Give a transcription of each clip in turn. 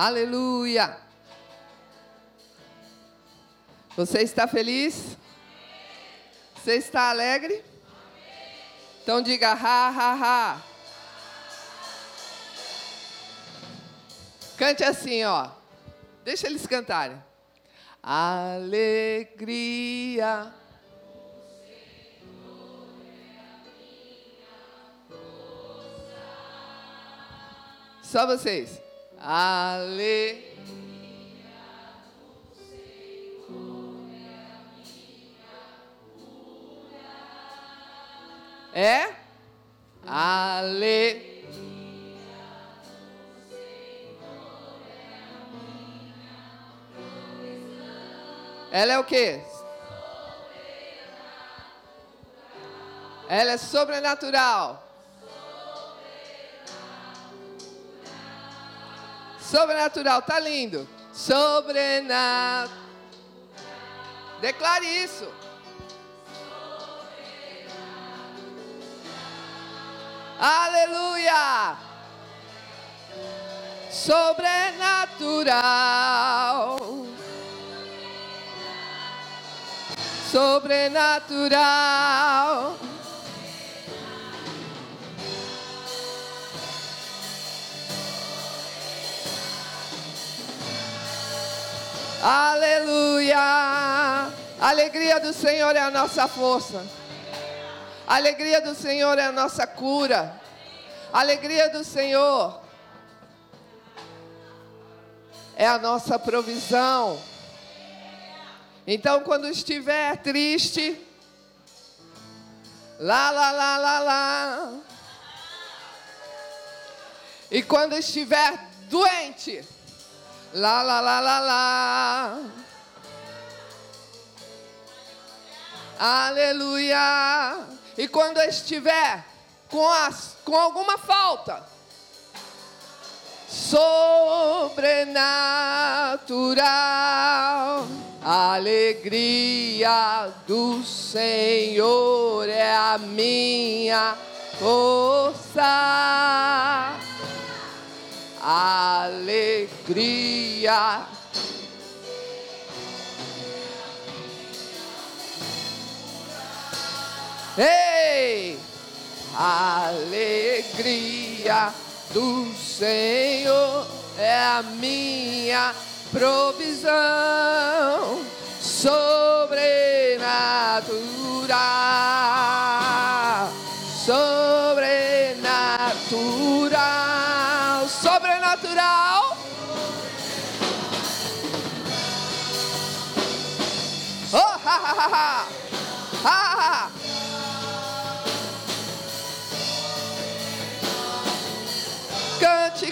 Aleluia. Você está feliz? Você está alegre? Então diga ha, ha, ha. Cante assim, ó. Deixa eles cantarem. Alegria. Só vocês. Ale. É? Ale. Ela é o quê? Ela é sobrenatural. Sobrenatural, tá lindo. Sobrenatural. Declare isso. Aleluia! Sobrenatural. Sobrenatural. Aleluia! Alegria do Senhor é a nossa força. Alegria do Senhor é a nossa cura. Alegria do Senhor é a nossa provisão. Então, quando estiver triste, lá, lá, lá, lá, lá. E quando estiver doente, lá, lá, lá, lá, lá. Aleluia. E quando estiver com, as, com alguma falta, sobrenatural, alegria do Senhor é a minha força. Alegria. Ei! Alegria do Senhor é a minha provisão sobrenatural. Sobrenatural.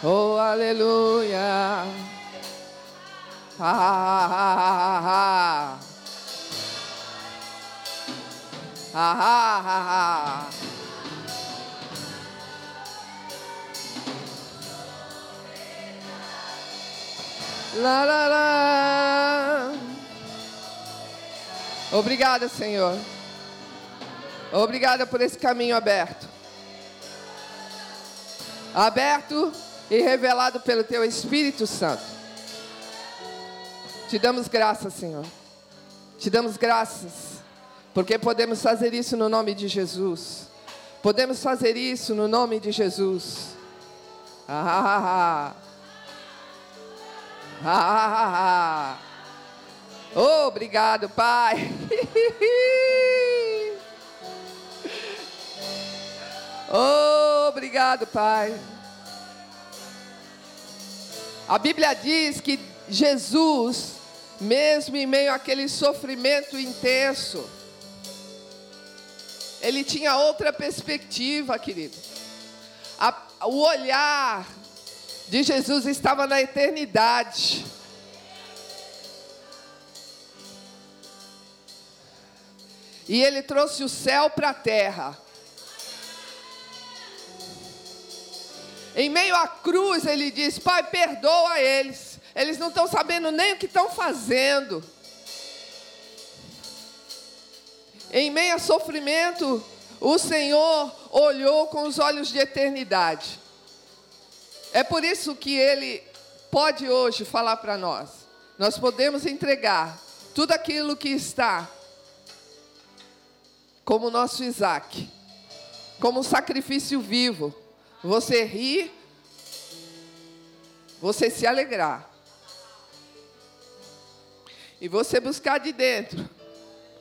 Oh, aleluia. Ha, ha, ha, lá, lá. Obrigada, Senhor. Obrigada por esse caminho aberto. Aberto e revelado pelo Teu Espírito Santo. Te damos graças, Senhor. Te damos graças, porque podemos fazer isso no nome de Jesus. Podemos fazer isso no nome de Jesus. Ah, ah, ah. Ah, obrigado, Pai. obrigado, Pai. A Bíblia diz que Jesus, mesmo em meio àquele sofrimento intenso, ele tinha outra perspectiva, querido. A, o olhar de Jesus estava na eternidade. E ele trouxe o céu para a terra. Em meio à cruz, ele diz: Pai, perdoa eles. Eles não estão sabendo nem o que estão fazendo. Em meio a sofrimento, o Senhor olhou com os olhos de eternidade. É por isso que Ele pode hoje falar para nós. Nós podemos entregar tudo aquilo que está como nosso Isaac, como um sacrifício vivo. Você rir, você se alegrar. E você buscar de dentro,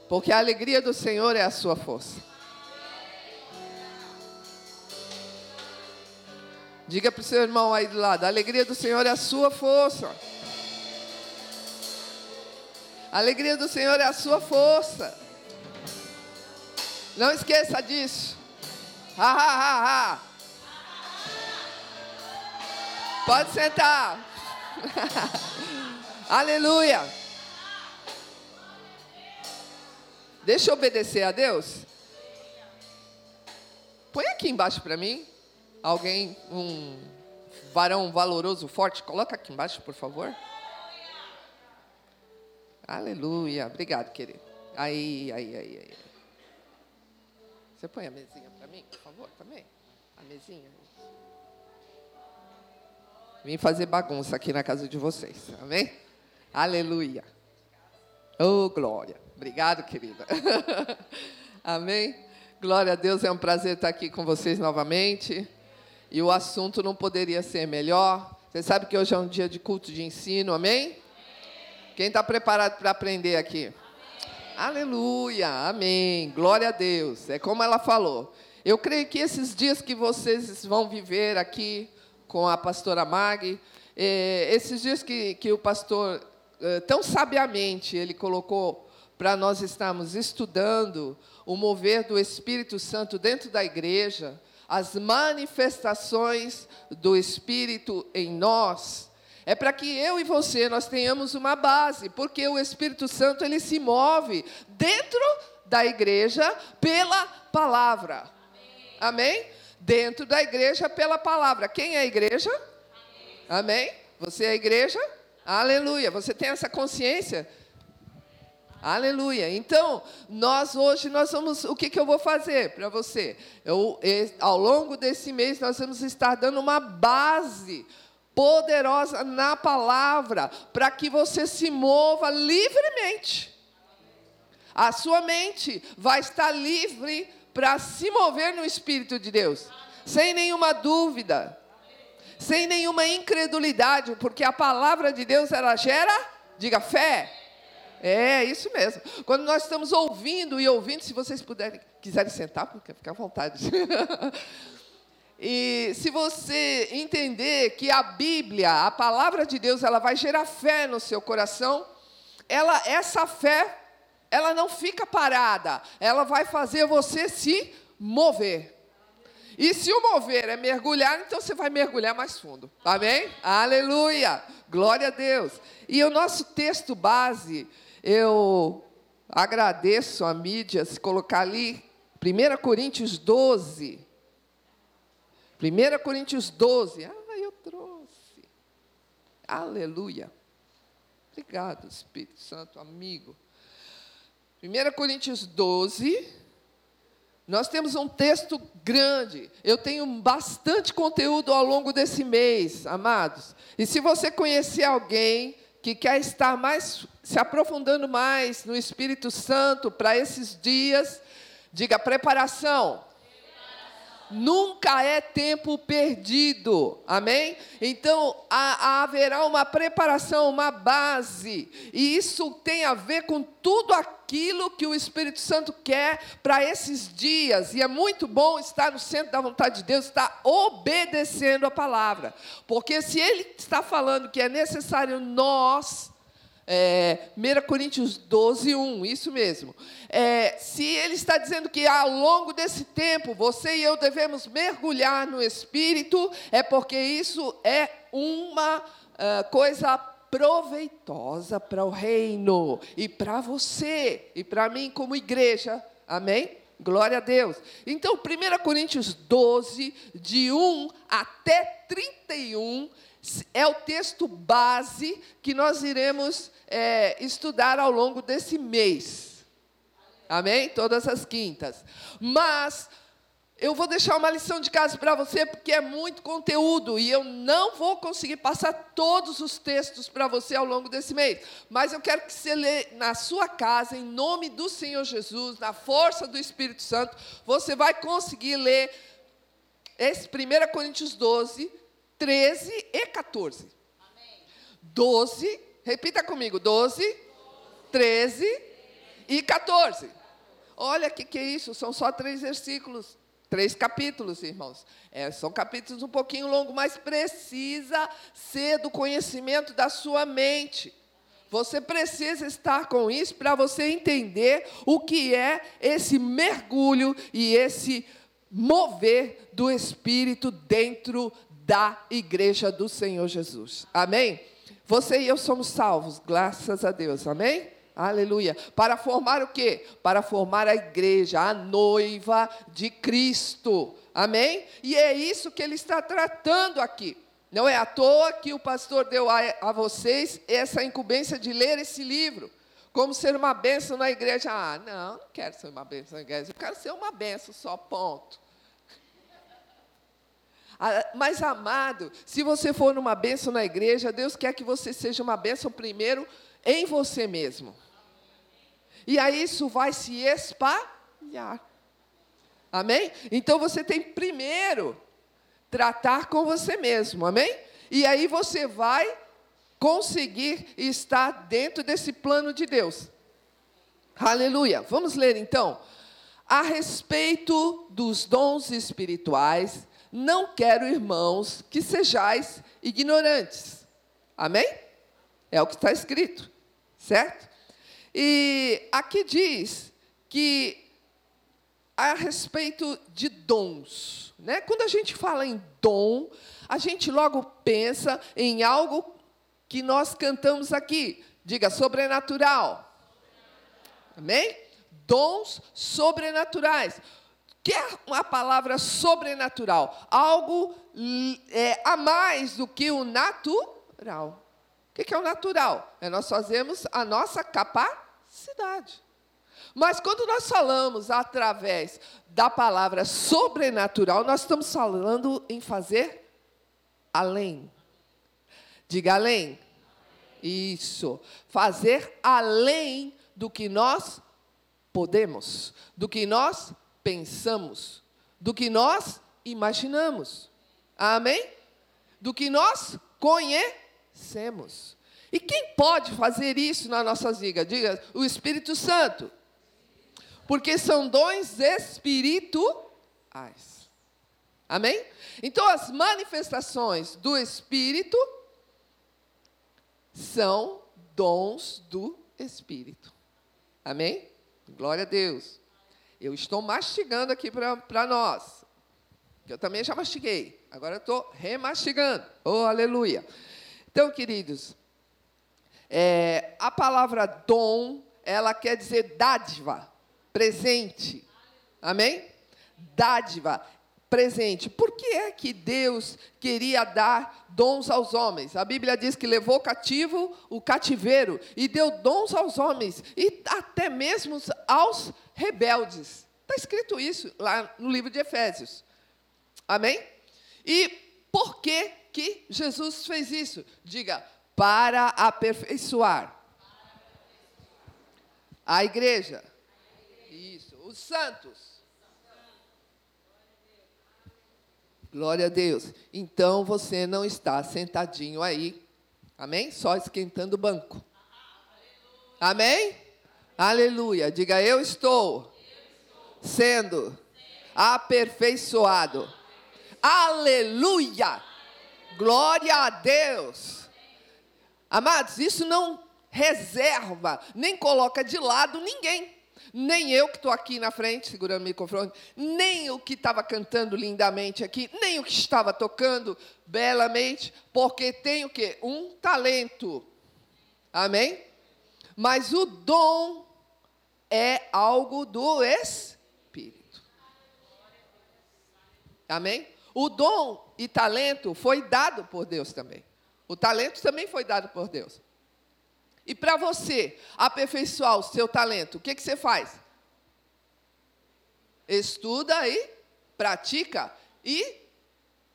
porque a alegria do Senhor é a sua força. Diga para o seu irmão aí do lado: a alegria do Senhor é a sua força. A alegria do Senhor é a sua força. Não esqueça disso. Ha, ha, ha, ha. Pode sentar. Aleluia. Deixa eu obedecer a Deus. Põe aqui embaixo para mim. Alguém, um varão valoroso, forte, coloca aqui embaixo, por favor. Aleluia. Obrigado, querido. Aí, aí, aí, aí. Você põe a mesinha para mim, por favor, também? A mesinha. Vim fazer bagunça aqui na casa de vocês. Amém? Aleluia. Oh, glória. Obrigado, querida. Amém? Glória a Deus, é um prazer estar aqui com vocês novamente. E o assunto não poderia ser melhor. Você sabe que hoje é um dia de culto de ensino, amém? Quem está preparado para aprender aqui? Aleluia, amém. Glória a Deus. É como ela falou. Eu creio que esses dias que vocês vão viver aqui com a pastora Mag, eh, esses dias que, que o pastor, eh, tão sabiamente, ele colocou para nós estarmos estudando o mover do Espírito Santo dentro da igreja, as manifestações do Espírito em nós, é para que eu e você nós tenhamos uma base, porque o Espírito Santo ele se move dentro da igreja pela palavra. Amém? Amém? Dentro da igreja pela palavra. Quem é a igreja? Amém? Amém? Você é a igreja? Aleluia. Você tem essa consciência Aleluia. Então, nós hoje nós vamos, o que, que eu vou fazer para você? Eu, ao longo desse mês nós vamos estar dando uma base poderosa na palavra para que você se mova livremente. A sua mente vai estar livre para se mover no espírito de Deus, sem nenhuma dúvida, sem nenhuma incredulidade, porque a palavra de Deus ela gera, diga fé. É, isso mesmo. Quando nós estamos ouvindo e ouvindo, se vocês puderem, quiserem sentar, porque fica à vontade. e se você entender que a Bíblia, a palavra de Deus, ela vai gerar fé no seu coração, ela, essa fé, ela não fica parada, ela vai fazer você se mover. E se o mover é mergulhar, então você vai mergulhar mais fundo. Amém? Aleluia! Glória a Deus. E o nosso texto base eu agradeço a mídia se colocar ali 1 Coríntios 12. 1 Coríntios 12. Ah, eu trouxe. Aleluia. Obrigado, Espírito Santo, amigo. 1 Coríntios 12. Nós temos um texto grande. Eu tenho bastante conteúdo ao longo desse mês, amados. E se você conhecer alguém que quer estar mais, se aprofundando mais no Espírito Santo para esses dias, diga preparação. Nunca é tempo perdido, amém? Então há, haverá uma preparação, uma base, e isso tem a ver com tudo aquilo que o Espírito Santo quer para esses dias, e é muito bom estar no centro da vontade de Deus, estar obedecendo a palavra, porque se Ele está falando que é necessário nós É, 1 Coríntios 12, 1, isso mesmo. É, se ele está dizendo que ao longo desse tempo você e eu devemos mergulhar no Espírito, é porque isso é uma uh, coisa proveitosa para o reino e para você e para mim como igreja. Amém? Glória a Deus. Então, 1 Coríntios 12, de 1 até 31, é o texto base que nós iremos é, estudar ao longo desse mês. Amém? Todas as quintas. Mas eu vou deixar uma lição de casa para você, porque é muito conteúdo e eu não vou conseguir passar todos os textos para você ao longo desse mês. Mas eu quero que você lê na sua casa, em nome do Senhor Jesus, na força do Espírito Santo, você vai conseguir ler esse 1 Coríntios 12, 13 e 14. 12, repita comigo: 12, 13 e 14. Olha o que, que é isso, são só três versículos. Três capítulos, irmãos. É, são capítulos um pouquinho longos, mas precisa ser do conhecimento da sua mente. Você precisa estar com isso para você entender o que é esse mergulho e esse mover do Espírito dentro da igreja do Senhor Jesus. Amém? Você e eu somos salvos, graças a Deus. Amém? Aleluia. Para formar o quê? Para formar a igreja, a noiva de Cristo. Amém? E é isso que ele está tratando aqui. Não é à toa que o pastor deu a, a vocês essa incumbência de ler esse livro. Como ser uma bênção na igreja. Ah, não, não quero ser uma bênção na igreja. Eu quero ser uma bênção só, ponto. Ah, mas, amado, se você for numa bênção na igreja, Deus quer que você seja uma bênção primeiro em você mesmo. E aí isso vai se espalhar. Amém? Então você tem primeiro tratar com você mesmo, amém? E aí você vai conseguir estar dentro desse plano de Deus. Aleluia. Vamos ler então. A respeito dos dons espirituais, não quero, irmãos, que sejais ignorantes. Amém? É o que está escrito, certo? E aqui diz que a respeito de dons, né? Quando a gente fala em dom, a gente logo pensa em algo que nós cantamos aqui. Diga sobrenatural. Amém? Dons sobrenaturais. Que é a palavra sobrenatural? Algo é, a mais do que o natural. O que é o natural? É nós fazemos a nossa capacidade cidade. Mas quando nós falamos através da palavra sobrenatural, nós estamos falando em fazer além. Diga além. Isso. Fazer além do que nós podemos, do que nós pensamos, do que nós imaginamos. Amém? Do que nós conhecemos. E quem pode fazer isso nas nossas vidas? Diga, o Espírito Santo. Porque são dons espirituais. Amém? Então, as manifestações do Espírito são dons do Espírito. Amém? Glória a Deus. Eu estou mastigando aqui para nós. Eu também já mastiguei. Agora eu estou remastigando. Oh, aleluia. Então, queridos, é, a palavra dom, ela quer dizer dádiva, presente. Amém? Dádiva, presente. Por que é que Deus queria dar dons aos homens? A Bíblia diz que levou cativo o cativeiro e deu dons aos homens e até mesmo aos rebeldes. Está escrito isso lá no livro de Efésios. Amém? E por que que Jesus fez isso? Diga, para aperfeiçoar a igreja. Isso, os santos. Glória a Deus. Então você não está sentadinho aí, amém? Só esquentando o banco. Amém? Aleluia. Diga eu estou sendo aperfeiçoado. Aleluia. Glória a Deus. Amados, isso não reserva, nem coloca de lado ninguém. Nem eu que estou aqui na frente, segurando o microfone, nem o que estava cantando lindamente aqui, nem o que estava tocando belamente, porque tem o quê? Um talento. Amém? Mas o dom é algo do Espírito. Amém? O dom e talento foi dado por Deus também. O talento também foi dado por Deus. E para você aperfeiçoar o seu talento, o que, que você faz? Estuda e pratica e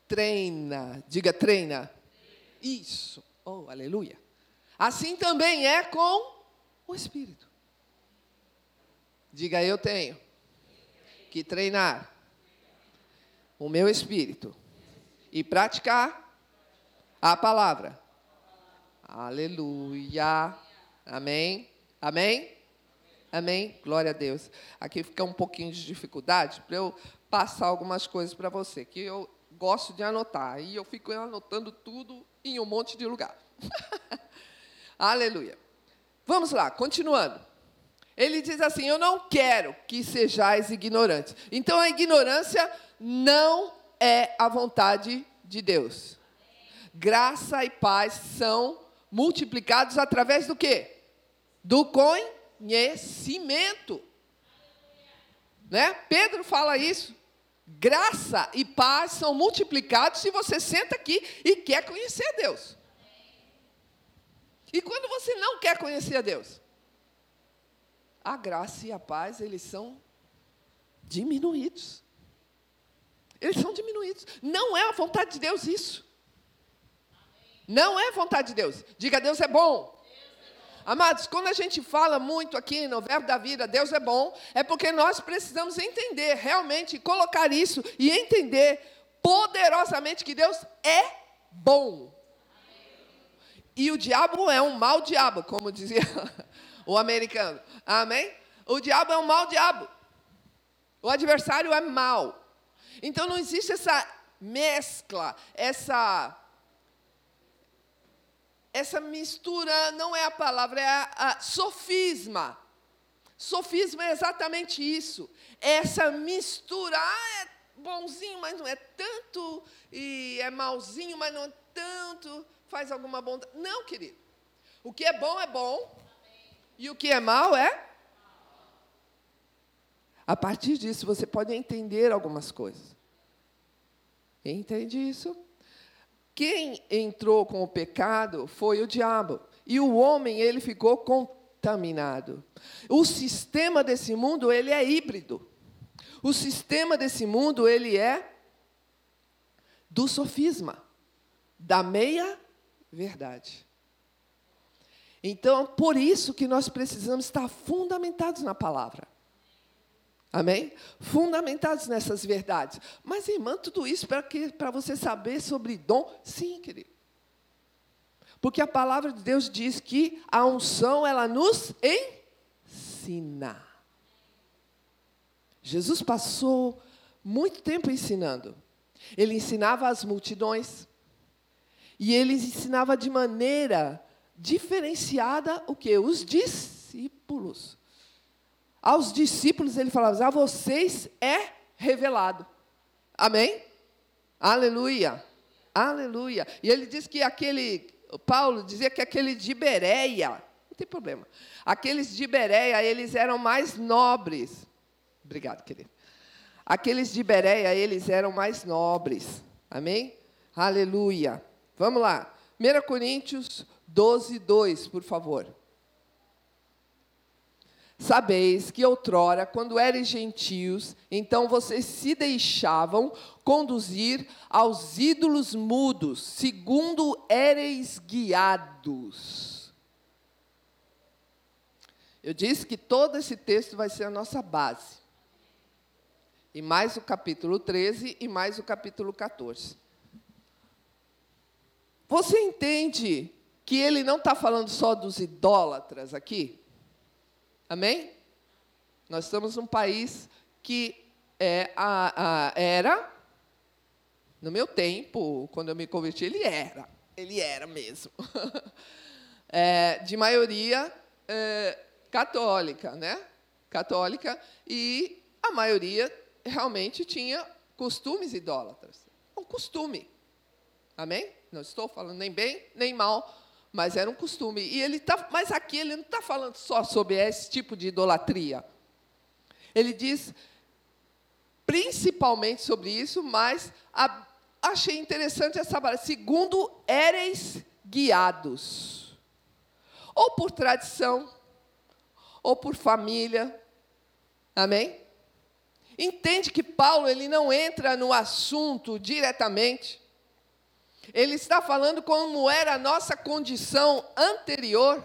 treina. Diga treina. Isso. Oh, aleluia. Assim também é com o Espírito. Diga eu tenho que treinar o meu espírito e praticar a palavra. Aleluia. Amém? Amém? Amém? Glória a Deus. Aqui fica um pouquinho de dificuldade para eu passar algumas coisas para você, que eu gosto de anotar. E eu fico anotando tudo em um monte de lugar. Aleluia. Vamos lá, continuando. Ele diz assim: Eu não quero que sejais ignorantes. Então a ignorância não é a vontade de Deus. Graça e paz são multiplicados através do quê? Do conhecimento. Né? Pedro fala isso. Graça e paz são multiplicados se você senta aqui e quer conhecer a Deus. E quando você não quer conhecer a Deus? A graça e a paz, eles são diminuídos. Eles são diminuídos. Não é a vontade de Deus isso. Não é vontade de Deus. Diga, Deus é bom. Amados, quando a gente fala muito aqui no Verbo da Vida, Deus é bom, é porque nós precisamos entender, realmente, colocar isso e entender poderosamente que Deus é bom. E o diabo é um mau diabo, como dizia o americano. Amém? O diabo é um mau diabo. O adversário é mau. Então não existe essa mescla, essa essa mistura não é a palavra, é a, a sofisma. Sofisma é exatamente isso. Essa mistura, ah, é bonzinho, mas não é tanto, e é malzinho, mas não é tanto, faz alguma bondade. Não, querido. O que é bom é bom, e o que é mal é. A partir disso, você pode entender algumas coisas. Entende isso? Quem entrou com o pecado foi o diabo. E o homem, ele ficou contaminado. O sistema desse mundo, ele é híbrido. O sistema desse mundo, ele é do sofisma, da meia verdade. Então, por isso que nós precisamos estar fundamentados na palavra. Amém? Fundamentados nessas verdades. Mas, irmã, tudo isso para você saber sobre dom? Sim, querido. Porque a palavra de Deus diz que a unção, ela nos ensina. Jesus passou muito tempo ensinando. Ele ensinava as multidões. E ele ensinava de maneira diferenciada o que? Os discípulos. Aos discípulos ele falava: A vocês é revelado. Amém? Aleluia. Aleluia. E ele diz que aquele, Paulo dizia que aquele de Bereia, não tem problema. Aqueles de Bereia, eles eram mais nobres. Obrigado, querido. Aqueles de Bereia, eles eram mais nobres. Amém? Aleluia. Vamos lá. 1 Coríntios 12, 2, por favor. Sabeis que outrora, quando eres gentios, então vocês se deixavam conduzir aos ídolos mudos, segundo éreis guiados. Eu disse que todo esse texto vai ser a nossa base. E mais o capítulo 13 e mais o capítulo 14. Você entende que ele não está falando só dos idólatras aqui? Amém? Nós estamos num país que é a, a, era, no meu tempo, quando eu me converti, ele era. Ele era mesmo. é, de maioria é, católica, né? Católica, e a maioria realmente tinha costumes idólatras. Um costume. Amém? Não estou falando nem bem nem mal, mas era um costume. E ele tá, mas aqui ele não está falando só sobre esse tipo de idolatria. Ele diz principalmente sobre isso, mas a, achei interessante essa palavra. Segundo éreis guiados, ou por tradição, ou por família. Amém? Entende que Paulo ele não entra no assunto diretamente. Ele está falando como era a nossa condição anterior.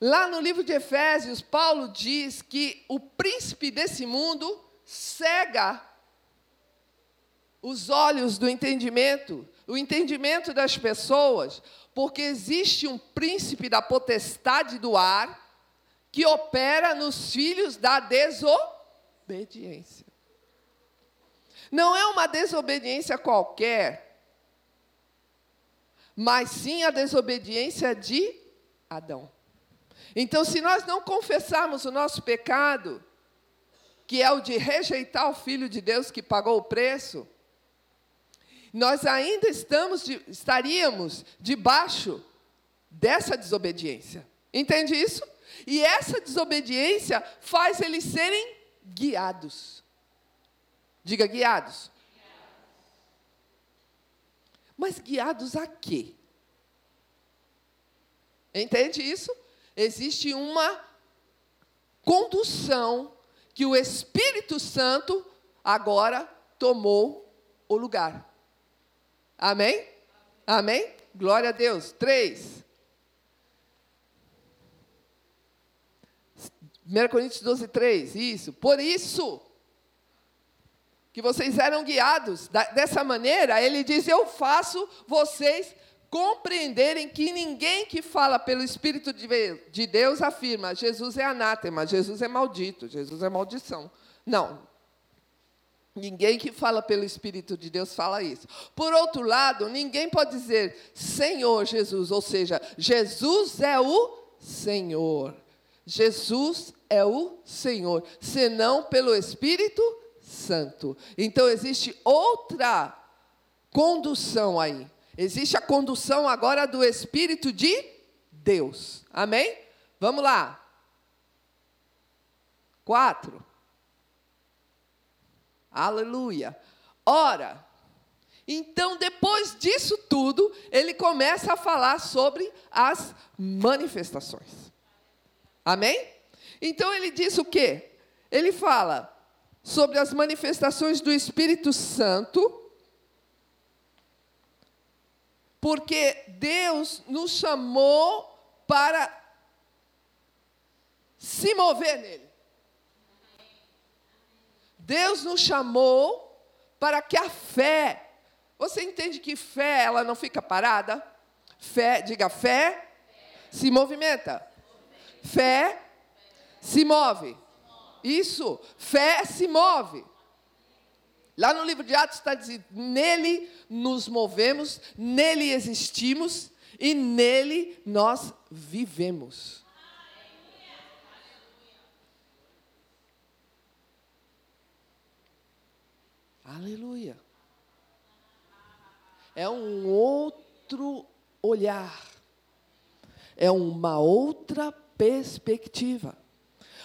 Lá no livro de Efésios, Paulo diz que o príncipe desse mundo cega os olhos do entendimento, o entendimento das pessoas, porque existe um príncipe da potestade do ar que opera nos filhos da desobediência. Não é uma desobediência qualquer, mas sim a desobediência de Adão. Então, se nós não confessarmos o nosso pecado, que é o de rejeitar o Filho de Deus que pagou o preço, nós ainda estamos de, estaríamos debaixo dessa desobediência. Entende isso? E essa desobediência faz eles serem guiados. Diga guiados. Mas guiados a quê? Entende isso? Existe uma condução que o Espírito Santo agora tomou o lugar. Amém? Amém? Glória a Deus. Três. 1 Coríntios 12, 3. Isso. Por isso, que vocês eram guiados. dessa maneira, ele diz: Eu faço vocês compreenderem que ninguém que fala pelo Espírito de Deus afirma Jesus é anátema, Jesus é maldito, Jesus é maldição. Não. Ninguém que fala pelo Espírito de Deus fala isso. Por outro lado, ninguém pode dizer Senhor Jesus, ou seja, Jesus é o Senhor. Jesus é o Senhor, senão pelo Espírito Santo. Então existe outra condução aí. Existe a condução agora do Espírito de Deus. Amém? Vamos lá. Quatro. Aleluia. Ora, então depois disso tudo, ele começa a falar sobre as manifestações. Amém? Então ele diz o quê? Ele fala sobre as manifestações do Espírito Santo, porque Deus nos chamou para se mover nele. Deus nos chamou para que a fé, você entende que fé ela não fica parada? Fé, diga fé, se movimenta. Fé se move. Isso, fé se move. Lá no livro de Atos está dizendo: nele nos movemos, nele existimos e nele nós vivemos. Aleluia. É um outro olhar, é uma outra perspectiva.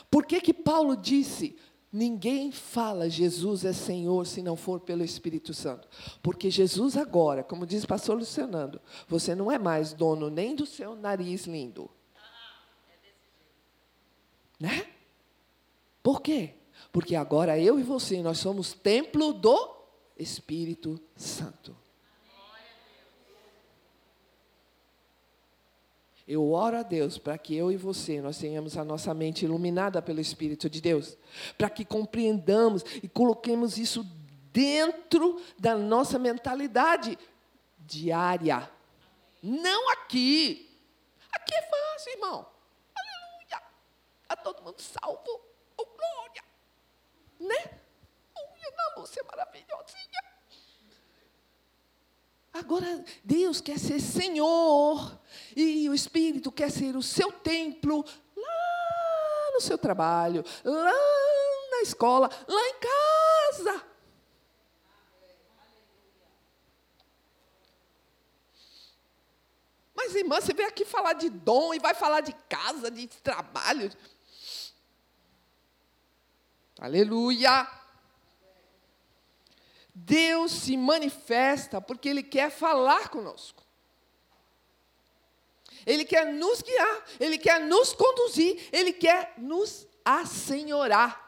Por que, que Paulo disse: ninguém fala Jesus é Senhor se não for pelo Espírito Santo? Porque Jesus agora, como diz o pastor Luciano, você não é mais dono nem do seu nariz lindo. Né? Por quê? Porque agora eu e você, nós somos templo do Espírito Santo. Eu oro a Deus para que eu e você nós tenhamos a nossa mente iluminada pelo Espírito de Deus, para que compreendamos e coloquemos isso dentro da nossa mentalidade diária. Não aqui. Aqui é fácil, irmão. Aleluia. Está todo mundo salvo. Oh, glória. Né? Aleluia, na luz é maravilhosinha. Agora, Deus quer ser Senhor, e o Espírito quer ser o seu templo, lá no seu trabalho, lá na escola, lá em casa. Mas, irmã, você vem aqui falar de dom e vai falar de casa, de trabalho. Aleluia! Deus se manifesta porque Ele quer falar conosco. Ele quer nos guiar, Ele quer nos conduzir, Ele quer nos assenhorar.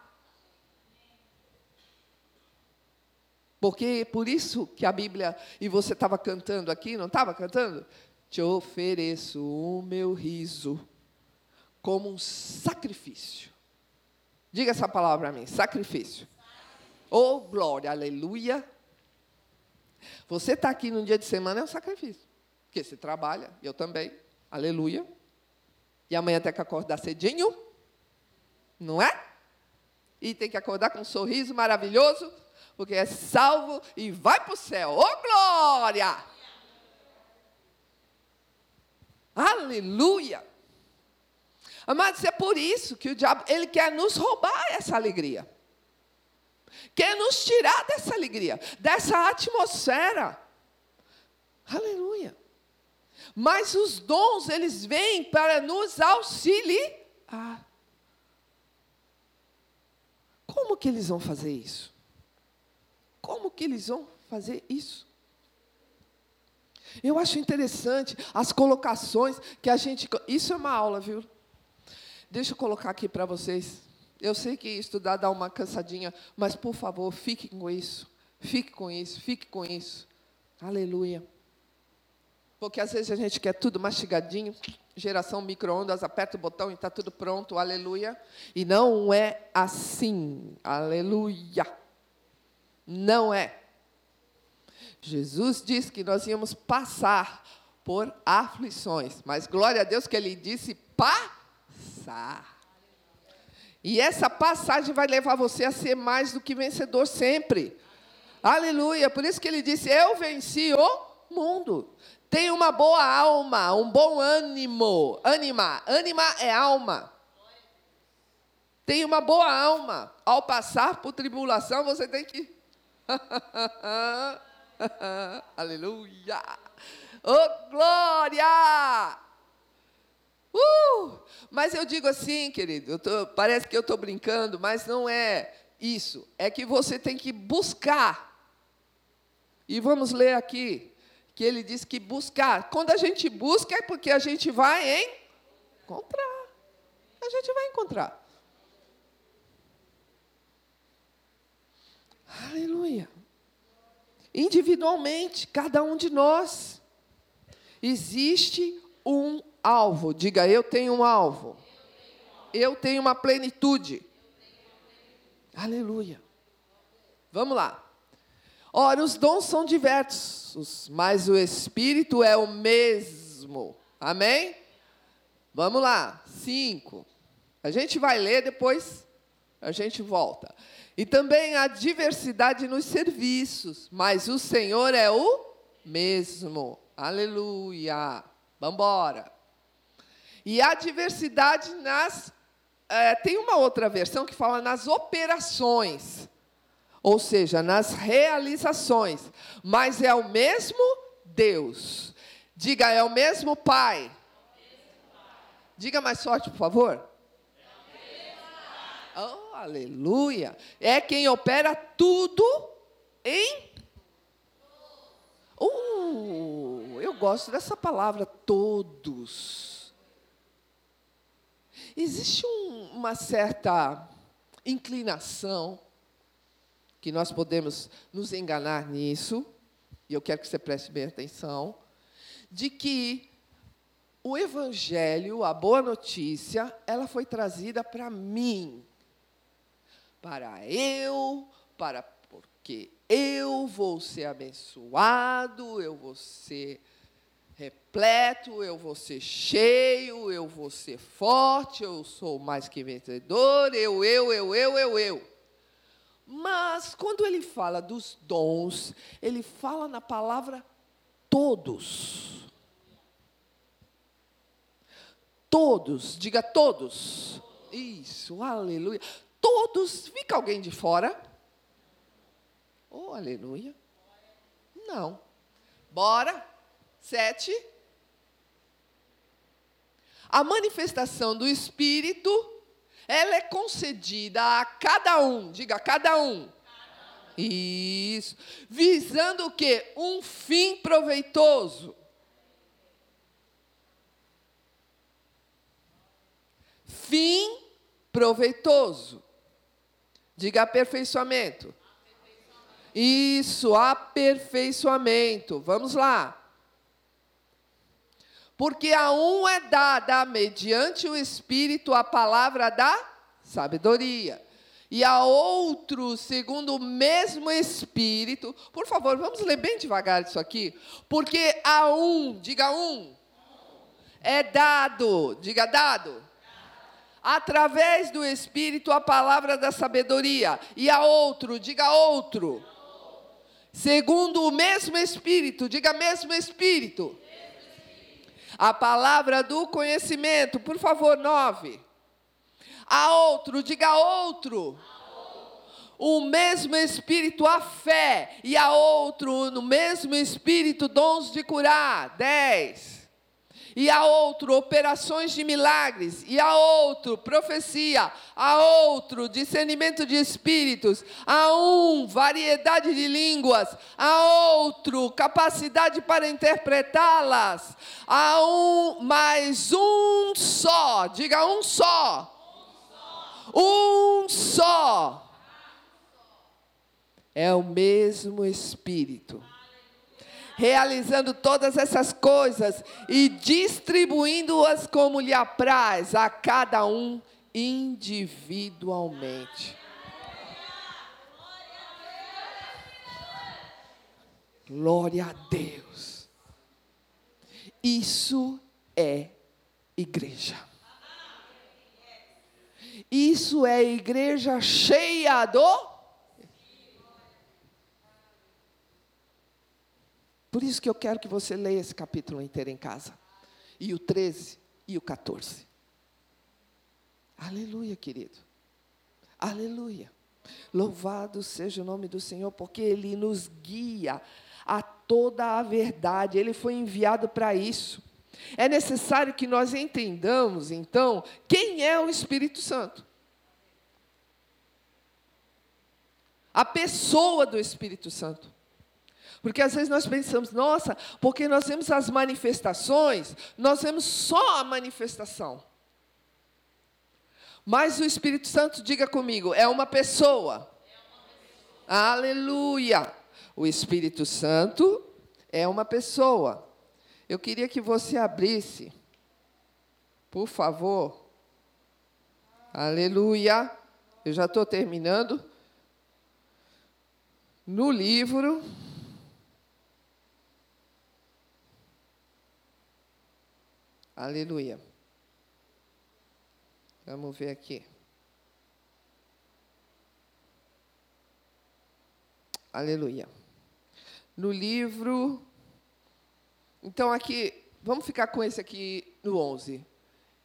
Porque por isso que a Bíblia, e você estava cantando aqui, não estava cantando? Te ofereço o meu riso como um sacrifício. Diga essa palavra para mim: sacrifício. Oh, glória, aleluia. Você está aqui num dia de semana é um sacrifício. Porque você trabalha, eu também, aleluia. E amanhã tem que acordar cedinho, não é? E tem que acordar com um sorriso maravilhoso, porque é salvo e vai para o céu. Oh, glória! Aleluia! Amados, é por isso que o diabo, ele quer nos roubar essa alegria. Quer nos tirar dessa alegria, dessa atmosfera. Aleluia. Mas os dons, eles vêm para nos auxiliar. Como que eles vão fazer isso? Como que eles vão fazer isso? Eu acho interessante as colocações que a gente. Isso é uma aula, viu? Deixa eu colocar aqui para vocês. Eu sei que estudar dá uma cansadinha, mas por favor, fique com isso. Fique com isso, fique com isso. Aleluia. Porque às vezes a gente quer tudo mastigadinho, geração micro-ondas, aperta o botão e está tudo pronto, aleluia. E não é assim, aleluia. Não é. Jesus disse que nós íamos passar por aflições, mas glória a Deus que ele disse passar. E essa passagem vai levar você a ser mais do que vencedor sempre. Aleluia. Por isso que ele disse: Eu venci o mundo. Tenha uma boa alma, um bom ânimo. Anima. Anima é alma. Tenha uma boa alma. Ao passar por tribulação, você tem que. Aleluia. Oh, glória! Uh! Mas eu digo assim, querido, tô, parece que eu estou brincando, mas não é isso. É que você tem que buscar. E vamos ler aqui, que ele diz que buscar. Quando a gente busca é porque a gente vai encontrar. A gente vai encontrar. Aleluia. Individualmente, cada um de nós. Existe um alvo. Diga, eu tenho um alvo. Eu tenho uma plenitude. Aleluia. Vamos lá. Ora, os dons são diversos, mas o Espírito é o mesmo. Amém? Vamos lá. Cinco. A gente vai ler, depois a gente volta. E também há diversidade nos serviços, mas o Senhor é o mesmo. Aleluia. Vamos embora. E há diversidade nas. É, tem uma outra versão que fala nas operações, ou seja, nas realizações, mas é o mesmo Deus. Diga, é o mesmo Pai. Diga mais forte, por favor. Oh, aleluia. É quem opera tudo em. Uh, eu gosto dessa palavra, todos. Existe um, uma certa inclinação que nós podemos nos enganar nisso, e eu quero que você preste bem atenção, de que o evangelho, a boa notícia, ela foi trazida para mim, para eu, para porque eu vou ser abençoado, eu vou ser repleto, eu vou ser cheio, eu vou ser forte, eu sou mais que vencedor, eu, eu, eu, eu, eu, eu. Mas quando ele fala dos dons, ele fala na palavra todos. Todos, diga todos. Isso, aleluia. Todos, fica alguém de fora? Oh, aleluia. Não. Bora. Sete. A manifestação do Espírito, ela é concedida a cada um. Diga, cada um. Isso. Visando o quê? Um fim proveitoso. Fim proveitoso. Diga aperfeiçoamento. Isso, aperfeiçoamento. Vamos lá. Porque a um é dada, mediante o Espírito, a palavra da sabedoria. E a outro, segundo o mesmo Espírito. Por favor, vamos ler bem devagar isso aqui. Porque a um, diga um, é dado, diga dado através do Espírito a palavra da sabedoria, e a outro, diga outro, segundo o mesmo Espírito, diga mesmo Espírito, a palavra do conhecimento, por favor, nove, a outro, diga outro, o mesmo Espírito a fé, e a outro, no mesmo Espírito, dons de curar, dez e a outro operações de milagres, e a outro profecia, a outro discernimento de espíritos, a um variedade de línguas, a outro capacidade para interpretá-las, a um mais um só, diga um só. Um só. É o mesmo espírito realizando todas essas coisas e distribuindo-as como lhe apraz a cada um individualmente. Glória a Deus. Isso é igreja. Isso é igreja cheia do Por isso que eu quero que você leia esse capítulo inteiro em casa. E o 13 e o 14. Aleluia, querido. Aleluia. Louvado seja o nome do Senhor, porque Ele nos guia a toda a verdade. Ele foi enviado para isso. É necessário que nós entendamos, então, quem é o Espírito Santo. A pessoa do Espírito Santo. Porque às vezes nós pensamos, nossa, porque nós vemos as manifestações, nós vemos só a manifestação. Mas o Espírito Santo, diga comigo, é uma pessoa. É uma pessoa. Aleluia! O Espírito Santo é uma pessoa. Eu queria que você abrisse, por favor. Aleluia! Eu já estou terminando. No livro Aleluia. Vamos ver aqui. Aleluia. No livro. Então, aqui, vamos ficar com esse aqui no 11.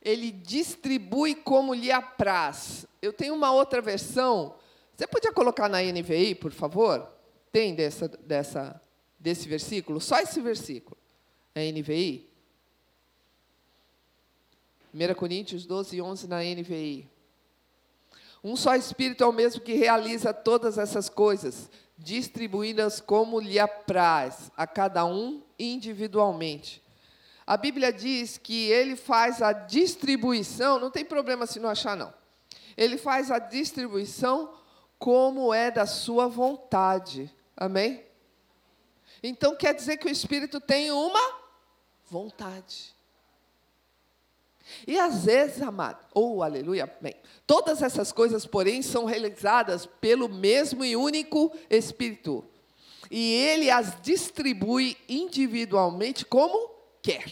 Ele distribui como lhe apraz. Eu tenho uma outra versão. Você podia colocar na NVI, por favor? Tem dessa, dessa, desse versículo? Só esse versículo. É NVI? 1 Coríntios 12, 11 na NVI. Um só Espírito é o mesmo que realiza todas essas coisas, distribuindo-as como lhe apraz, a cada um individualmente. A Bíblia diz que ele faz a distribuição, não tem problema se não achar, não. Ele faz a distribuição como é da sua vontade. Amém? Então quer dizer que o Espírito tem uma vontade. E às vezes, amado, ou oh, aleluia, bem, todas essas coisas, porém, são realizadas pelo mesmo e único Espírito. E ele as distribui individualmente como quer.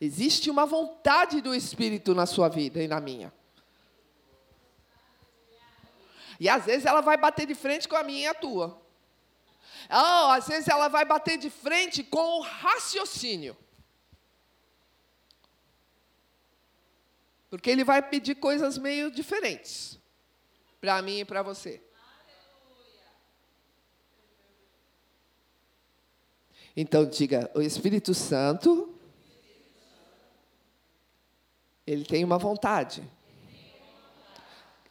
Existe uma vontade do Espírito na sua vida e na minha. E às vezes ela vai bater de frente com a minha e a tua. Oh, às vezes ela vai bater de frente com o raciocínio. Porque ele vai pedir coisas meio diferentes para mim e para você. Então diga, o Espírito Santo ele tem uma vontade.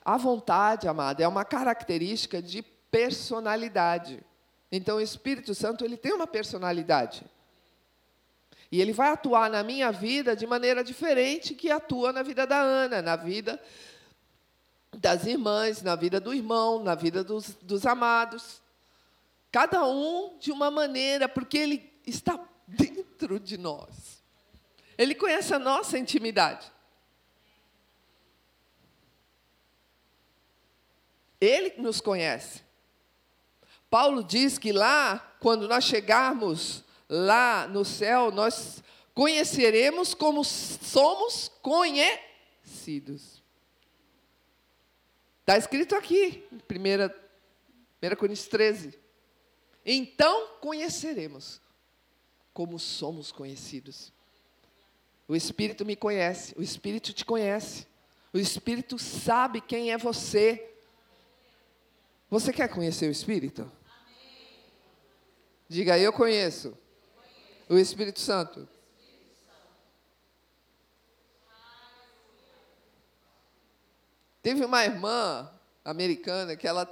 A vontade, amada, é uma característica de personalidade. Então o Espírito Santo ele tem uma personalidade. E ele vai atuar na minha vida de maneira diferente que atua na vida da Ana, na vida das irmãs, na vida do irmão, na vida dos, dos amados. Cada um de uma maneira, porque ele está dentro de nós. Ele conhece a nossa intimidade. Ele nos conhece. Paulo diz que lá, quando nós chegarmos lá no céu, nós conheceremos como somos conhecidos. Está escrito aqui, 1, 1 Coríntios 13. Então conheceremos como somos conhecidos. O Espírito me conhece, o Espírito te conhece, o Espírito sabe quem é você. Você quer conhecer o Espírito? Diga, eu conheço o Espírito Santo. Teve uma irmã americana que ela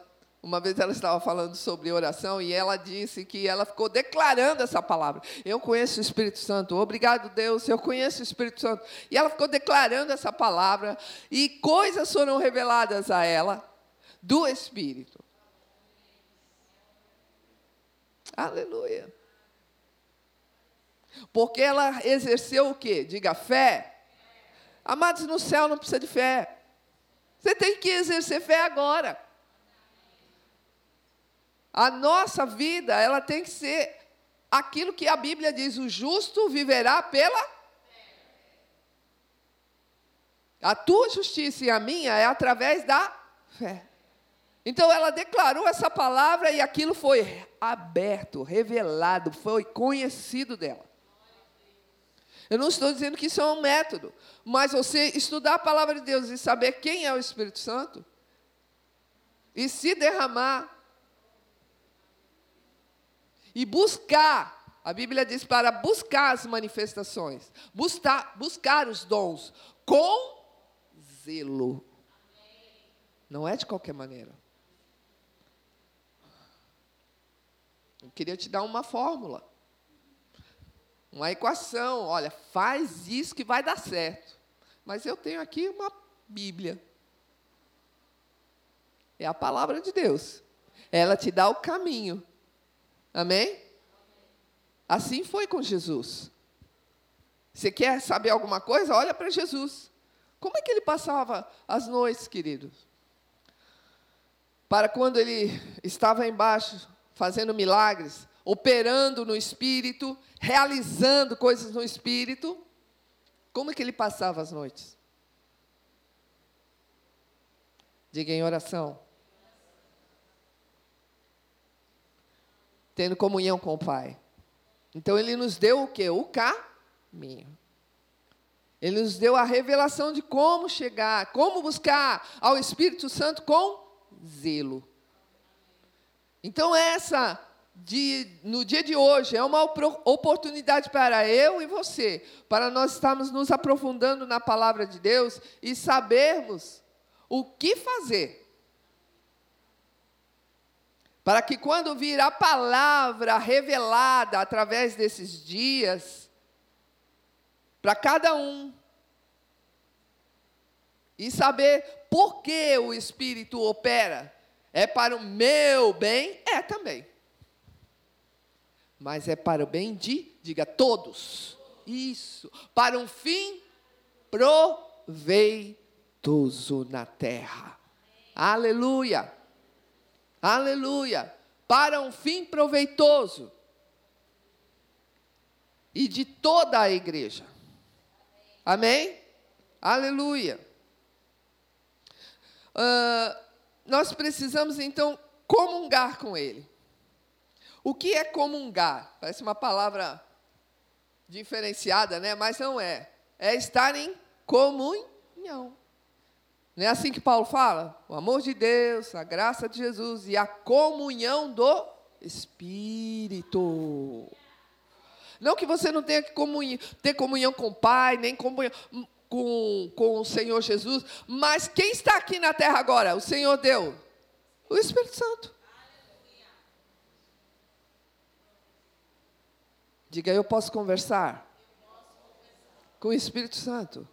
uma vez ela estava falando sobre oração e ela disse que ela ficou declarando essa palavra. Eu conheço o Espírito Santo. Obrigado, Deus. Eu conheço o Espírito Santo. E ela ficou declarando essa palavra e coisas foram reveladas a ela do Espírito. Aleluia. Porque ela exerceu o quê? Diga fé. Amados, no céu não precisa de fé. Você tem que exercer fé agora. A nossa vida, ela tem que ser aquilo que a Bíblia diz: o justo viverá pela. A tua justiça e a minha é através da fé. Então ela declarou essa palavra e aquilo foi aberto, revelado, foi conhecido dela. Eu não estou dizendo que isso é um método, mas você estudar a palavra de Deus e saber quem é o Espírito Santo e se derramar e buscar, a Bíblia diz para buscar as manifestações, buscar, buscar os dons com zelo. Não é de qualquer maneira. Eu queria te dar uma fórmula uma equação. Olha, faz isso que vai dar certo. Mas eu tenho aqui uma Bíblia. É a palavra de Deus. Ela te dá o caminho. Amém? Assim foi com Jesus. Você quer saber alguma coisa? Olha para Jesus. Como é que ele passava as noites, queridos? Para quando ele estava embaixo fazendo milagres, operando no espírito, realizando coisas no espírito, como é que ele passava as noites? Diga em oração. Tendo comunhão com o Pai. Então ele nos deu o que? O caminho. Ele nos deu a revelação de como chegar, como buscar ao Espírito Santo com zelo. Então essa de, no dia de hoje é uma oportunidade para eu e você, para nós estarmos nos aprofundando na palavra de Deus e sabermos o que fazer. Para que quando vir a palavra revelada através desses dias, para cada um, e saber por que o Espírito opera, é para o meu bem? É também mas é para o bem de, diga, todos. Isso, para um fim proveitoso na terra. Aleluia. Aleluia. Para um fim proveitoso. E de toda a igreja. Amém? Aleluia. Uh, nós precisamos então comungar com Ele. O que é comungar? Parece uma palavra diferenciada, né? Mas não é. É estar em comunhão. Não é assim que Paulo fala? O amor de Deus, a graça de Jesus e a comunhão do Espírito. Não que você não tenha que comunhão, ter comunhão com o Pai, nem comunhão com, com o Senhor Jesus, mas quem está aqui na terra agora? O Senhor deu? O Espírito Santo. Diga, eu posso conversar com o Espírito Santo.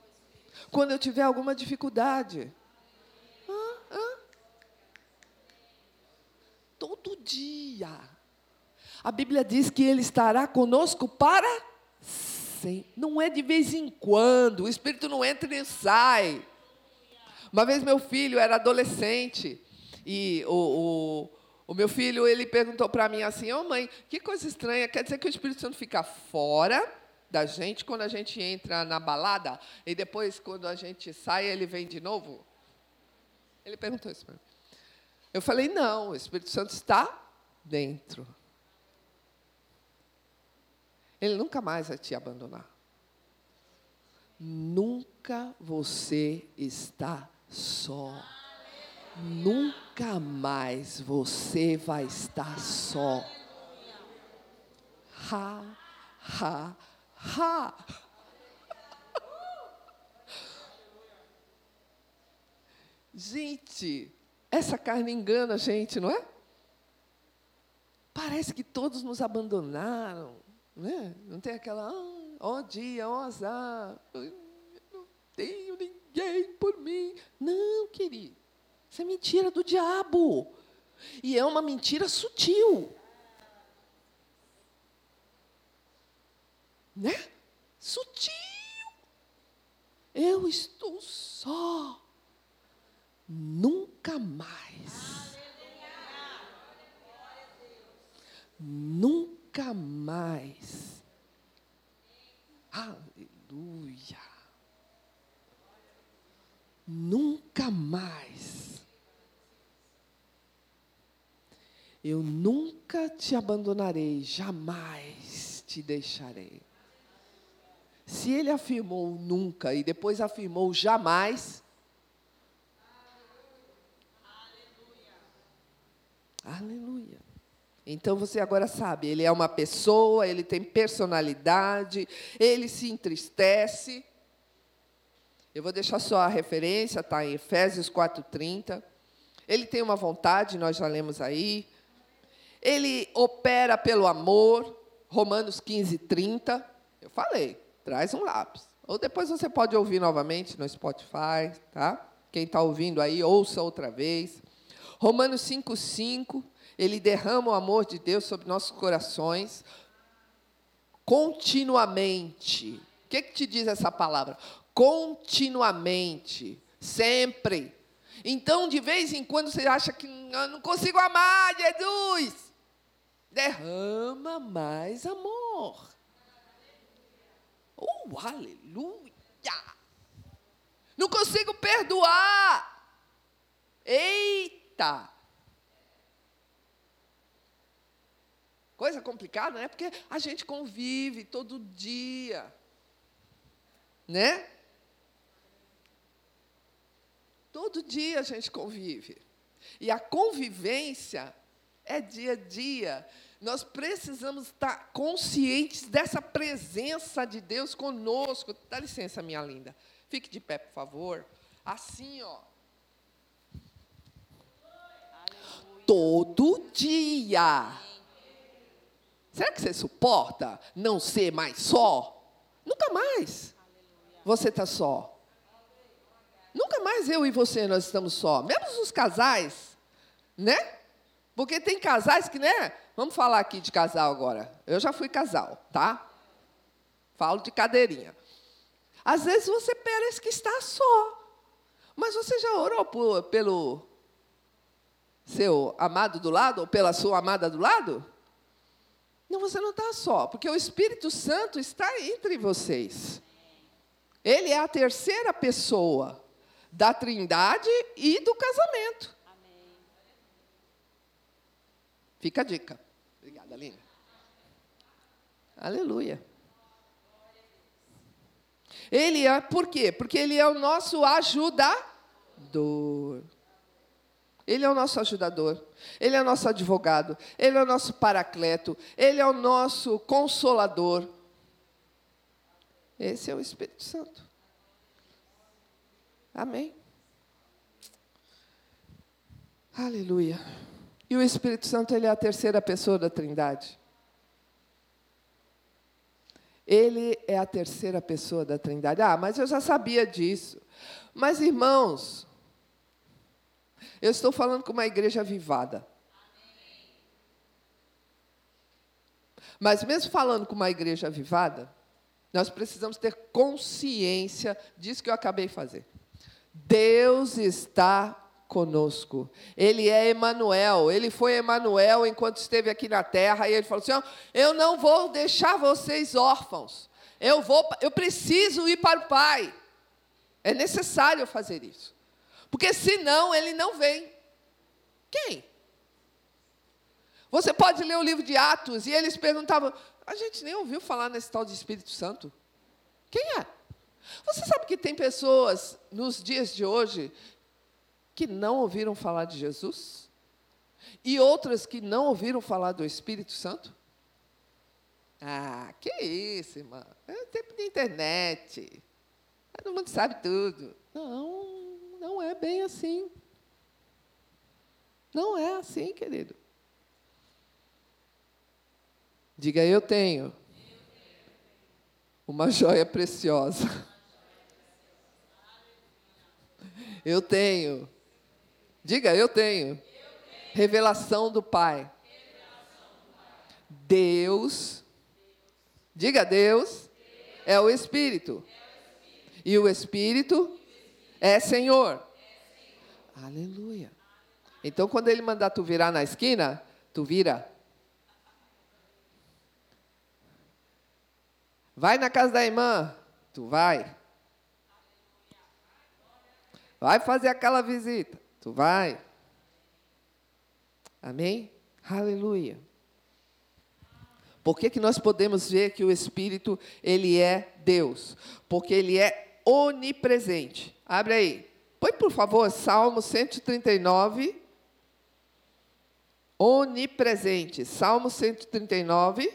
Quando eu tiver alguma dificuldade. Todo dia. A Bíblia diz que Ele estará conosco para sempre. Não é de vez em quando. O Espírito não entra e sai. Uma vez meu filho era adolescente e o, o, o meu filho ele perguntou para mim assim: "Ô oh, mãe, que coisa estranha. Quer dizer que o Espírito Santo fica fora da gente quando a gente entra na balada e depois quando a gente sai ele vem de novo?" Ele perguntou isso para mim. Eu falei: "Não, o Espírito Santo está dentro." Ele nunca mais vai te abandonar. Nunca você está só. Nunca mais você vai estar só. Ha, ha, ha. Gente, essa carne engana a gente, não é? Parece que todos nos abandonaram. Né? Não tem aquela, ó dia, ó azar, eu não tenho ninguém por mim. Não, querido. Isso é mentira do diabo. E é uma mentira sutil. Né? Sutil. Eu estou só. Nunca mais. Nunca mais. Aleluia. Nunca mais. Eu nunca te abandonarei, jamais te deixarei. Se ele afirmou nunca e depois afirmou jamais, Aleluia. Então você agora sabe, ele é uma pessoa, ele tem personalidade, ele se entristece. Eu vou deixar só a referência, está em Efésios 4:30. Ele tem uma vontade, nós já lemos aí. Ele opera pelo amor, Romanos 15:30. Eu falei, traz um lápis. Ou depois você pode ouvir novamente no Spotify, tá? Quem está ouvindo aí, ouça outra vez. Romanos 5:5 ele derrama o amor de Deus sobre nossos corações continuamente. O que, que te diz essa palavra? Continuamente, sempre. Então, de vez em quando você acha que eu não consigo amar Jesus, derrama mais amor. Oh, aleluia! Não consigo perdoar. Eita! Coisa complicada, né? Porque a gente convive todo dia. Né? Todo dia a gente convive. E a convivência é dia a dia. Nós precisamos estar conscientes dessa presença de Deus conosco. Dá licença, minha linda. Fique de pé, por favor. Assim, ó. Todo dia. Será que você suporta não ser mais só? Nunca mais você está só. Nunca mais eu e você nós estamos só. Mesmo os casais, né? Porque tem casais que, né? Vamos falar aqui de casal agora. Eu já fui casal, tá? Falo de cadeirinha. Às vezes você parece que está só. Mas você já orou por, pelo seu amado do lado ou pela sua amada do lado? Não, você não está só, porque o Espírito Santo está entre vocês. Ele é a terceira pessoa da Trindade e do casamento. Amém. Fica a dica. Obrigada, Aline. Aleluia. Ele é, por quê? Porque ele é o nosso ajudador. Ele é o nosso ajudador, Ele é o nosso advogado, Ele é o nosso paracleto, Ele é o nosso consolador. Esse é o Espírito Santo. Amém. Aleluia. E o Espírito Santo, ele é a terceira pessoa da Trindade. Ele é a terceira pessoa da Trindade. Ah, mas eu já sabia disso. Mas, irmãos, eu estou falando com uma igreja avivada. Mas mesmo falando com uma igreja avivada, nós precisamos ter consciência disso que eu acabei de fazer. Deus está conosco. Ele é Emanuel. Ele foi Emanuel enquanto esteve aqui na terra e ele falou assim: "Eu não vou deixar vocês órfãos. Eu vou, eu preciso ir para o Pai. É necessário fazer isso. Porque senão ele não vem. Quem? Você pode ler o livro de Atos e eles perguntavam: a gente nem ouviu falar nesse tal de Espírito Santo. Quem é? Você sabe que tem pessoas nos dias de hoje que não ouviram falar de Jesus? E outras que não ouviram falar do Espírito Santo? Ah, que isso, irmão. É tempo da internet. Todo mundo sabe tudo. Não, não é bem assim. Não é assim, querido. Diga, eu tenho uma joia preciosa. Eu tenho. Diga, eu tenho. Revelação do Pai. Deus. Diga, Deus é o Espírito. E o Espírito é Senhor. Aleluia. Então, quando ele mandar tu virar na esquina, tu vira. Vai na casa da irmã, tu vai. Vai fazer aquela visita, vai. Amém? Aleluia. Por que, que nós podemos ver que o Espírito, ele é Deus? Porque ele é onipresente. Abre aí. Põe, por favor, Salmo 139. Onipresente. Salmo 139,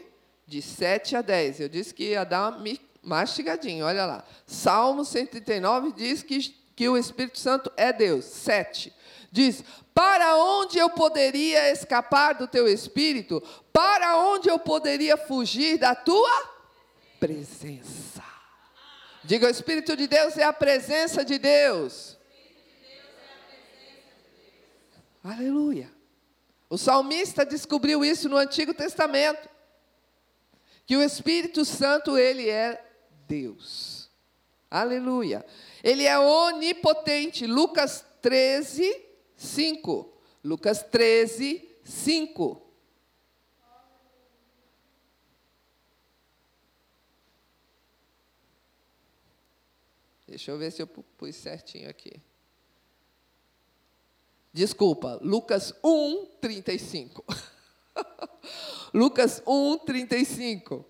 de 7 a 10. Eu disse que ia dar uma mastigadinha, olha lá. Salmo 139 diz que, que o Espírito Santo é Deus. 7. Diz: Para onde eu poderia escapar do teu espírito? Para onde eu poderia fugir da tua presença? Diga: o Espírito de Deus é a presença de Deus. Aleluia. O salmista descobriu isso no Antigo Testamento. Que o Espírito Santo, ele é Deus. Aleluia. Ele é onipotente. Lucas 13, 5. Lucas 13, 5. Deixa eu ver se eu pus certinho aqui. Desculpa, Lucas 1, 35. Lucas 1, 35.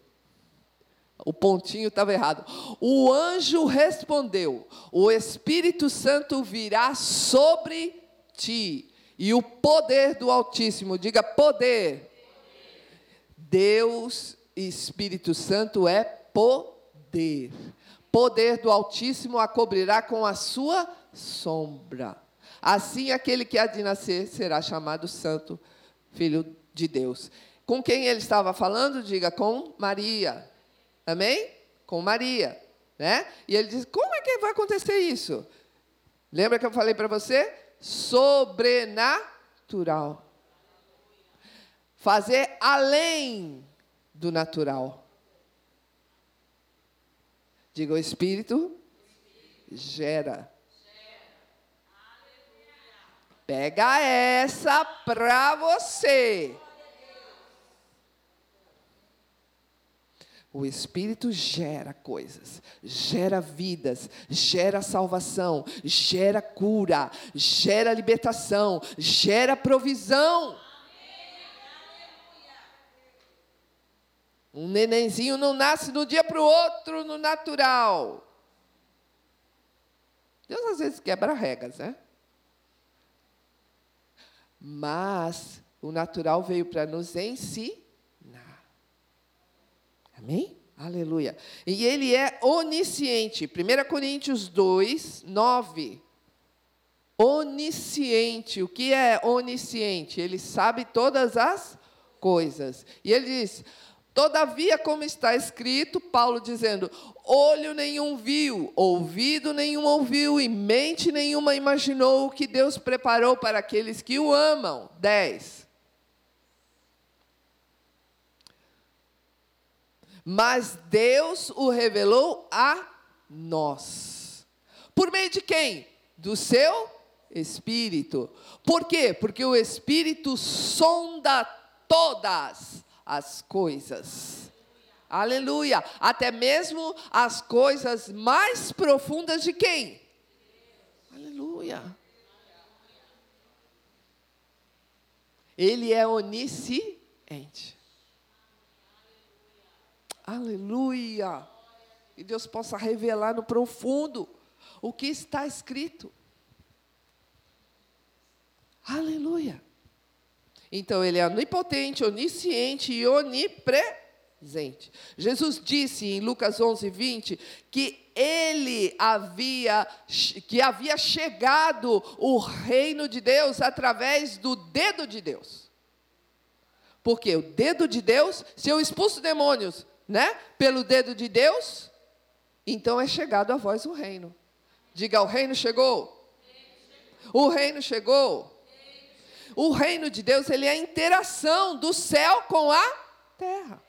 O pontinho estava errado. O anjo respondeu: O Espírito Santo virá sobre ti, e o poder do Altíssimo, diga poder. Deus, Espírito Santo é poder poder do Altíssimo a cobrirá com a sua sombra. Assim, aquele que há de nascer será chamado Santo, Filho de Deus. Com quem ele estava falando? Diga, com Maria. Amém? Com Maria. Né? E ele diz: como é que vai acontecer isso? Lembra que eu falei para você? Sobrenatural. Fazer além do natural. Diga, o Espírito gera. Pega essa para você. O Espírito gera coisas, gera vidas, gera salvação, gera cura, gera libertação, gera provisão. Um nenenzinho não nasce de um dia para o outro no natural. Deus às vezes quebra regras, né? Mas o natural veio para nos ensinar. Amém? Aleluia. E ele é onisciente. 1 Coríntios 2, 9. Onisciente. O que é onisciente? Ele sabe todas as coisas. E ele diz: Todavia, como está escrito, Paulo dizendo: olho nenhum viu, ouvido nenhum ouviu, e mente nenhuma imaginou o que Deus preparou para aqueles que o amam. 10. Mas Deus o revelou a nós. Por meio de quem? Do seu Espírito. Por quê? Porque o Espírito sonda todas as coisas. Aleluia. Até mesmo as coisas mais profundas de quem? Aleluia. Ele é onisciente. Aleluia. E Deus possa revelar no profundo o que está escrito. Aleluia. Então, ele é onipotente, onisciente e onipresente. Jesus disse em Lucas 11, 20, que ele havia, que havia chegado o reino de Deus através do dedo de Deus. Porque o dedo de Deus, se eu expulso demônios, né, pelo dedo de Deus, então é chegado a voz o reino. Diga, o reino chegou. O reino chegou. O reino de Deus, ele é a interação do céu com a terra.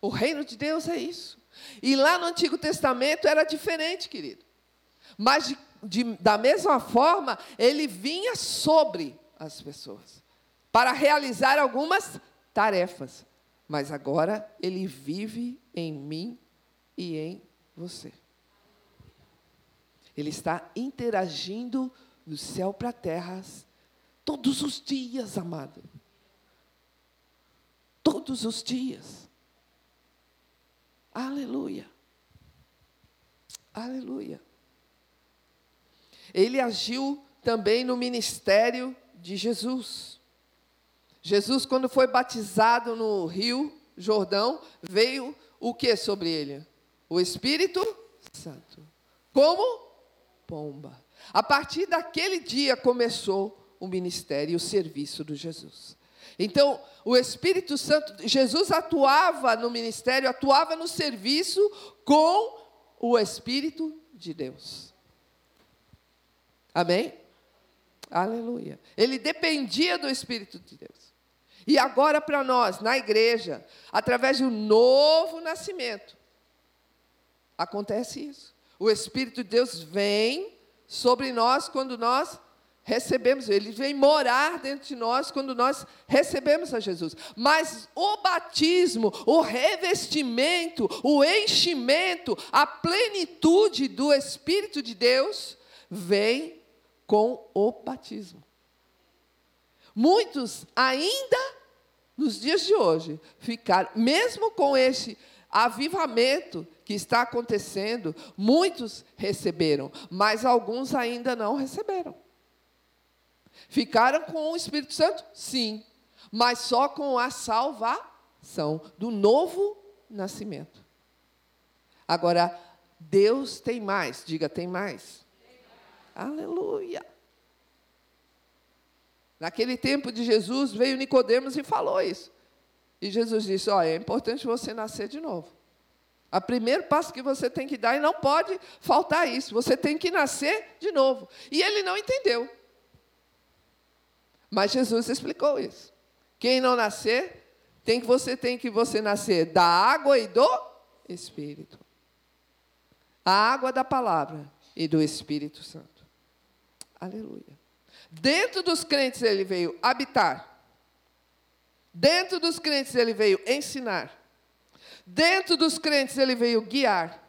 O reino de Deus é isso. E lá no Antigo Testamento era diferente, querido. Mas de, de, da mesma forma, ele vinha sobre as pessoas para realizar algumas tarefas. Mas agora ele vive em mim e em você. Ele está interagindo do céu para a terra todos os dias, amado. Todos os dias. Aleluia. Aleluia. Ele agiu também no ministério de Jesus. Jesus, quando foi batizado no Rio Jordão, veio o que sobre ele? O Espírito Santo. Como? pomba. A partir daquele dia começou o ministério e o serviço de Jesus. Então, o Espírito Santo, Jesus atuava no ministério, atuava no serviço com o Espírito de Deus. Amém? Aleluia. Ele dependia do Espírito de Deus. E agora, para nós, na igreja, através um novo nascimento, acontece isso. O Espírito de Deus vem sobre nós quando nós recebemos, ele vem morar dentro de nós quando nós recebemos a Jesus. Mas o batismo, o revestimento, o enchimento, a plenitude do Espírito de Deus vem com o batismo. Muitos ainda nos dias de hoje ficaram, mesmo com esse avivamento que está acontecendo, muitos receberam, mas alguns ainda não receberam. Ficaram com o Espírito Santo? Sim, mas só com a salvação do novo nascimento. Agora, Deus tem mais, diga, tem mais. Tem mais. Aleluia. Naquele tempo de Jesus, veio Nicodemos e falou isso. E Jesus disse: Olha, é importante você nascer de novo. O primeiro passo que você tem que dar, e não pode faltar isso, você tem que nascer de novo. E ele não entendeu. Mas Jesus explicou isso. Quem não nascer, tem que você tem que você nascer da água e do Espírito. A água da palavra e do Espírito Santo. Aleluia. Dentro dos crentes ele veio habitar. Dentro dos crentes ele veio ensinar. Dentro dos crentes ele veio guiar.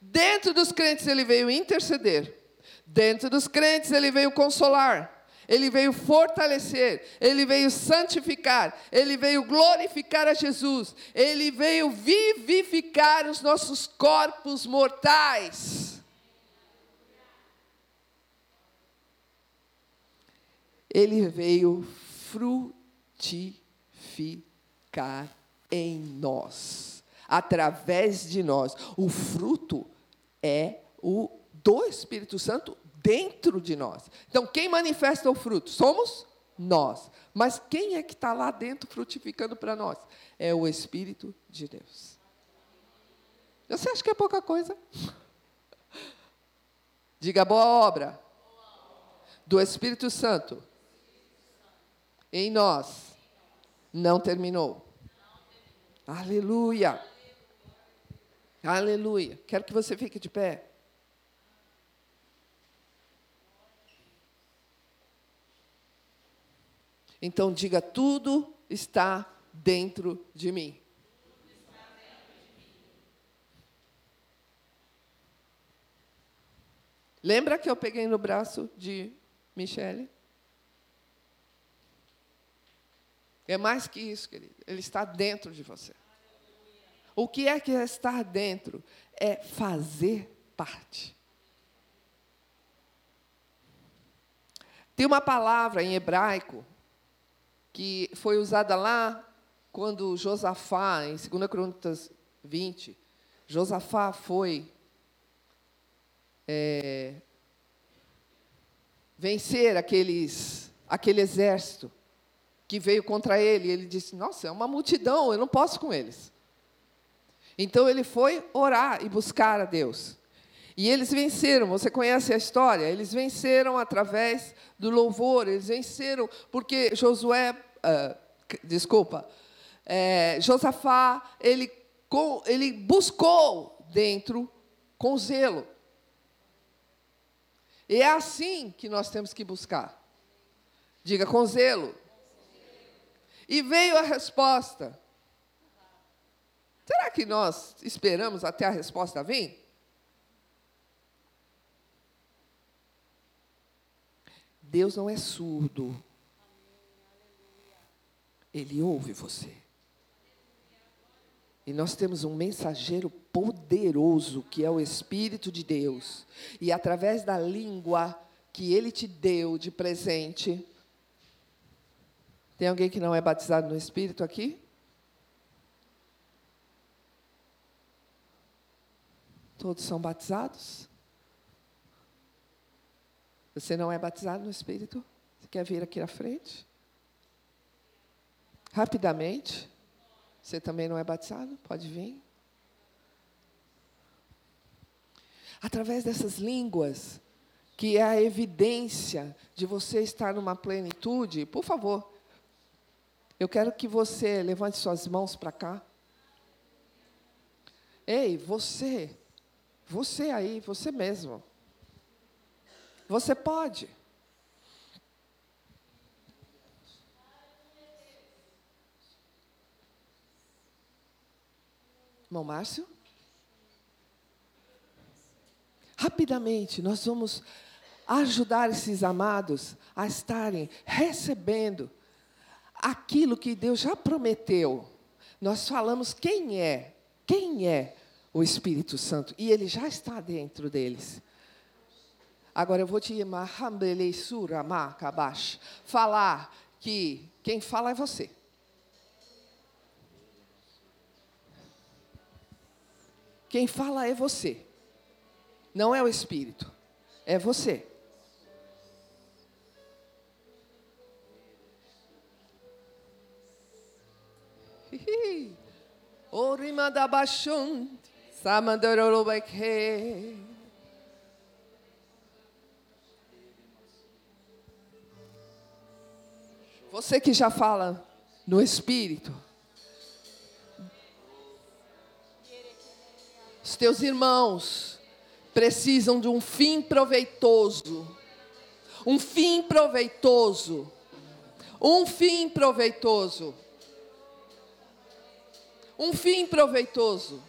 Dentro dos crentes ele veio interceder. Dentro dos crentes ele veio consolar. ele veio fortalecer, ele veio santificar, ele veio glorificar a Jesus, ele veio vivificar os nossos corpos mortais. Ele veio frutificar em nós, através de nós. O fruto é o do Espírito Santo dentro de nós. Então, quem manifesta o fruto? Somos nós. Mas quem é que está lá dentro frutificando para nós? É o Espírito de Deus. Você acha que é pouca coisa? Diga boa obra do Espírito Santo em nós não terminou. Aleluia. Aleluia. Quero que você fique de pé. Então diga: tudo está dentro de mim. Lembra que eu peguei no braço de Michele? É mais que isso, querido. Ele está dentro de você. O que é que é estar dentro? É fazer parte. Tem uma palavra em hebraico que foi usada lá quando Josafá, em 2 Crônicas 20, Josafá foi é, vencer aqueles, aquele exército que veio contra ele. Ele disse: Nossa, é uma multidão, eu não posso com eles. Então ele foi orar e buscar a Deus. E eles venceram, você conhece a história? Eles venceram através do louvor, eles venceram porque Josué, uh, desculpa, é, Josafá, ele, com, ele buscou dentro com zelo. E é assim que nós temos que buscar. Diga com zelo. E veio a resposta. Será que nós esperamos até a resposta vir? Deus não é surdo. Ele ouve você. E nós temos um mensageiro poderoso, que é o Espírito de Deus. E através da língua que ele te deu de presente. Tem alguém que não é batizado no Espírito aqui? Todos são batizados? Você não é batizado no Espírito? Você quer vir aqui à frente? Rapidamente. Você também não é batizado? Pode vir. Através dessas línguas, que é a evidência de você estar numa plenitude, por favor, eu quero que você levante suas mãos para cá. Ei, você, você aí, você mesmo. Você pode. Irmão Márcio? Rapidamente, nós vamos ajudar esses amados a estarem recebendo aquilo que Deus já prometeu. Nós falamos quem é, quem é o Espírito Santo, e ele já está dentro deles. Agora eu vou te falar que quem fala é você. Quem fala é você. Não é o Espírito. É você. Orimadabashun, Samandorobekhe. Você que já fala no Espírito. Os teus irmãos precisam de um fim proveitoso. Um fim proveitoso. Um fim proveitoso. Um fim proveitoso.